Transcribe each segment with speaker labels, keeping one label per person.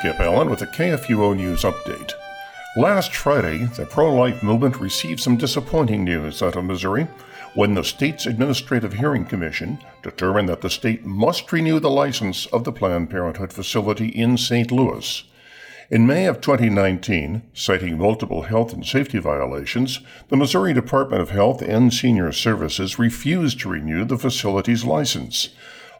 Speaker 1: Kip Allen with a KFUO News Update. Last Friday, the pro life movement received some disappointing news out of Missouri when the state's Administrative Hearing Commission determined that the state must renew the license of the Planned Parenthood facility in St. Louis. In May of 2019, citing multiple health and safety violations, the Missouri Department of Health and Senior Services refused to renew the facility's license.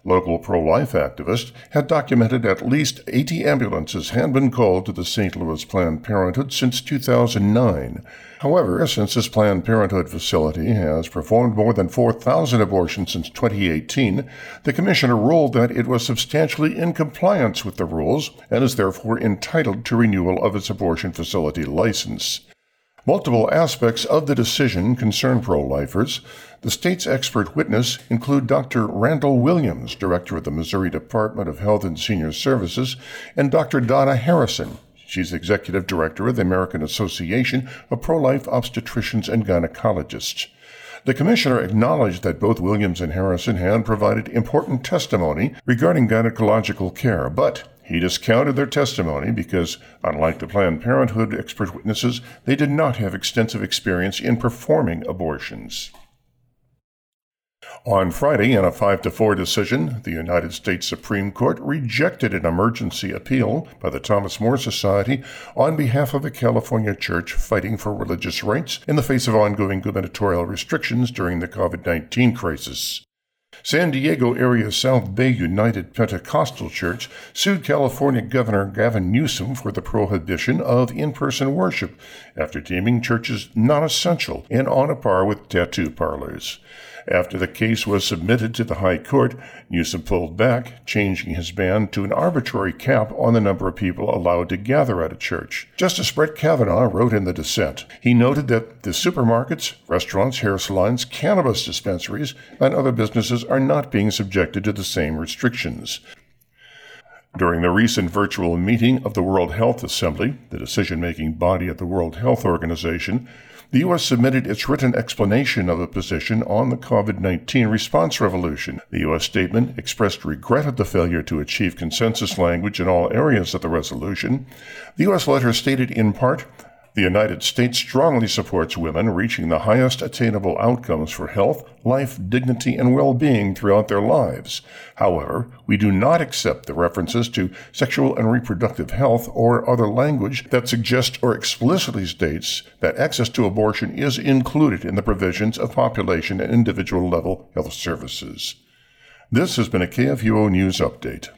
Speaker 1: Local pro life activists had documented at least 80 ambulances had been called to the St. Louis Planned Parenthood since 2009. However, since this Planned Parenthood facility has performed more than 4,000 abortions since 2018, the Commissioner ruled that it was substantially in compliance with the rules and is therefore entitled to renewal of its abortion facility license. Multiple aspects of the decision concern pro lifers. The state's expert witness include Dr. Randall Williams, director of the Missouri Department of Health and Senior Services, and Dr. Donna Harrison. She's executive director of the American Association of Pro Life Obstetricians and Gynecologists. The commissioner acknowledged that both Williams and Harrison had provided important testimony regarding gynecological care, but he discounted their testimony because, unlike the Planned Parenthood expert witnesses, they did not have extensive experience in performing abortions. On Friday, in a 5 to 4 decision, the United States Supreme Court rejected an emergency appeal by the Thomas More Society on behalf of a California church fighting for religious rights in the face of ongoing gubernatorial restrictions during the COVID 19 crisis. San Diego area South Bay United Pentecostal Church sued California Governor Gavin Newsom for the prohibition of in person worship after deeming churches non essential and on a par with tattoo parlors. After the case was submitted to the High Court, Newsom pulled back, changing his ban to an arbitrary cap on the number of people allowed to gather at a church. Justice Brett Kavanaugh wrote in the dissent. He noted that the supermarkets, restaurants, hair salons, cannabis dispensaries, and other businesses are not being subjected to the same restrictions. During the recent virtual meeting of the World Health Assembly, the decision making body of the World Health Organization, the U.S. submitted its written explanation of a position on the COVID 19 response revolution. The U.S. statement expressed regret at the failure to achieve consensus language in all areas of the resolution. The U.S. letter stated in part the United States strongly supports women reaching the highest attainable outcomes for health, life, dignity, and well being throughout their lives. However, we do not accept the references to sexual and reproductive health or other language that suggests or explicitly states that access to abortion is included in the provisions of population and individual level health services. This has been a KFUO News Update.